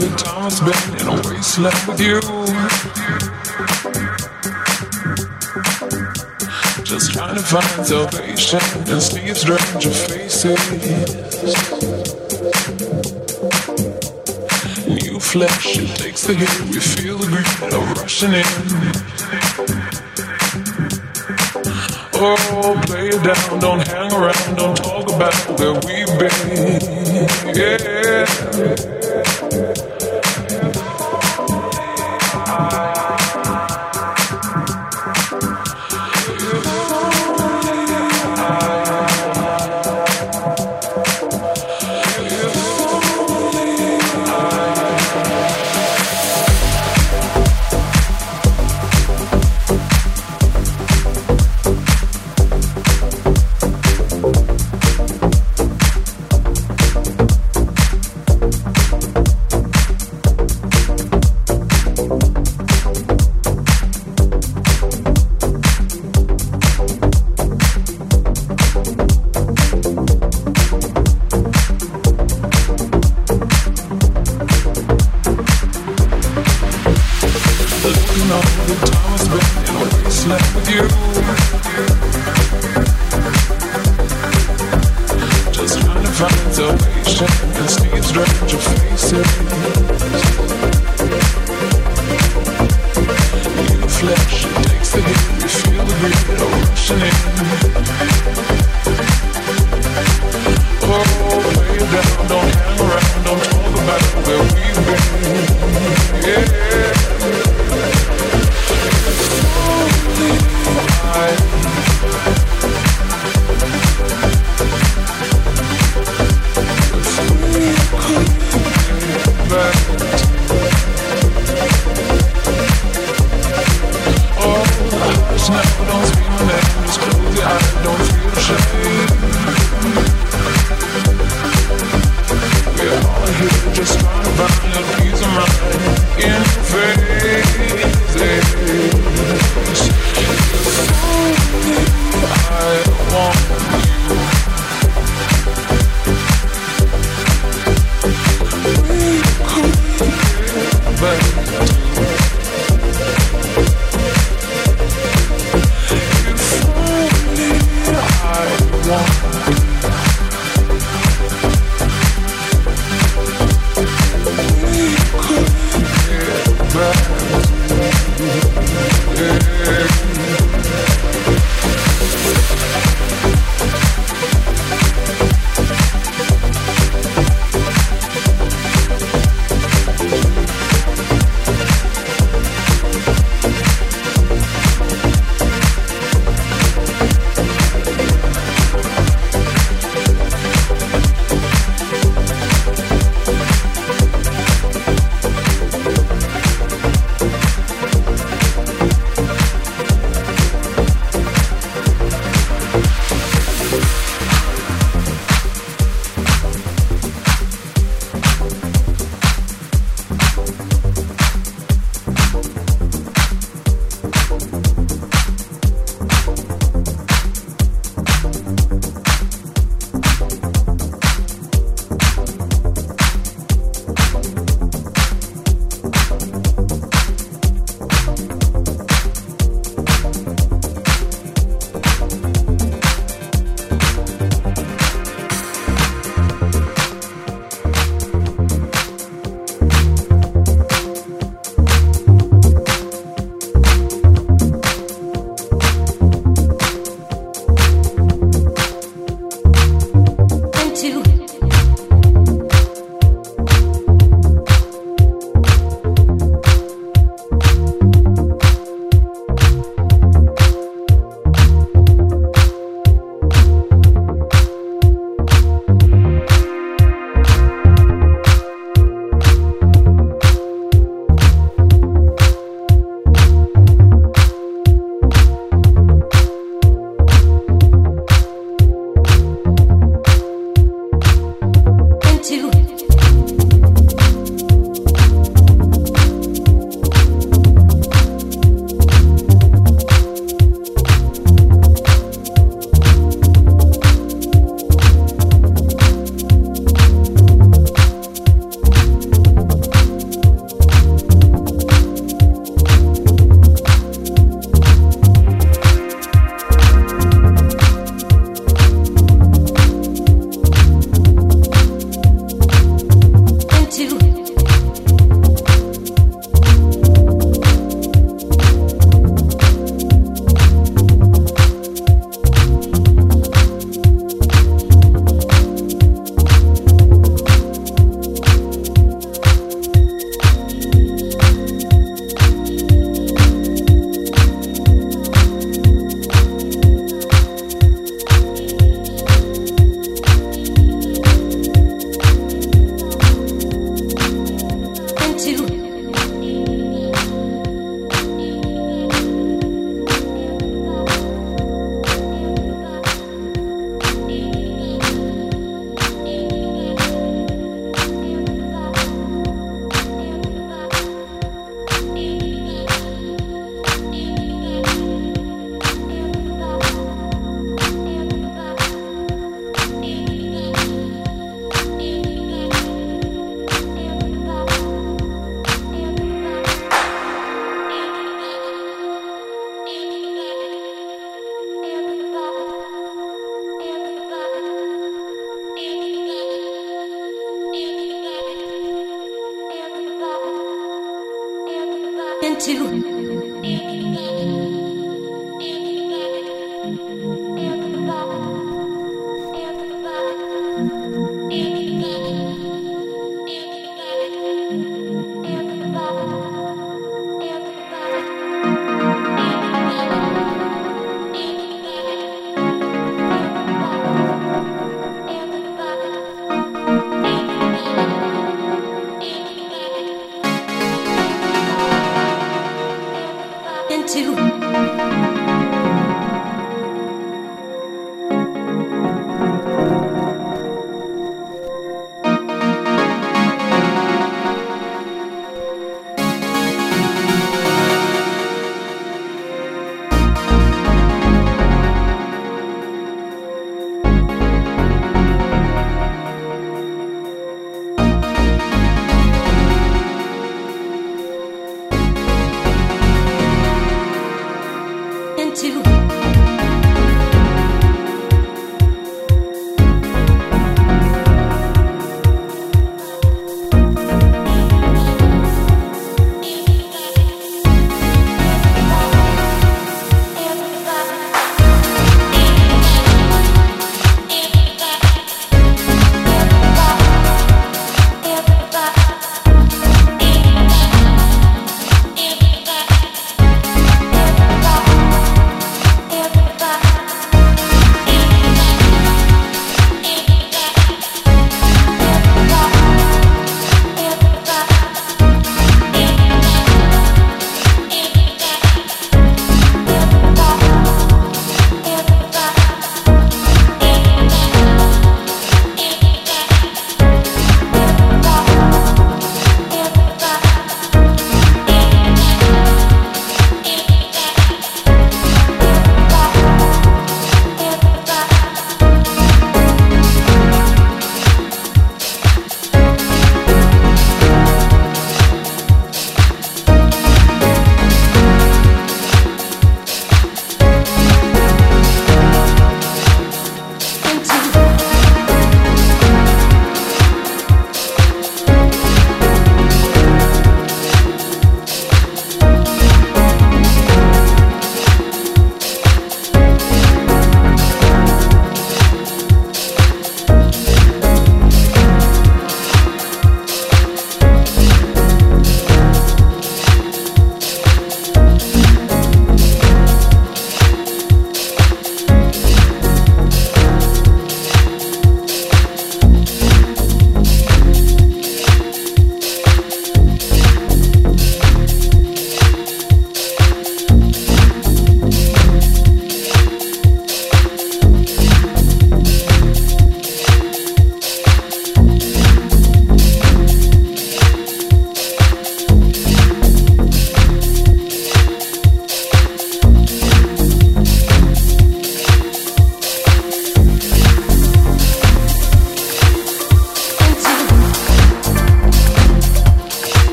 many times been in a wasteland with you. Just trying to find salvation and see stranger faces. New flesh, it takes the hit. We feel the greed of rushing in. Oh, play it down, don't hang around, don't talk about where we've been. Yeah. these range faces. It takes the hit, we feel the beat, no rushing in. Into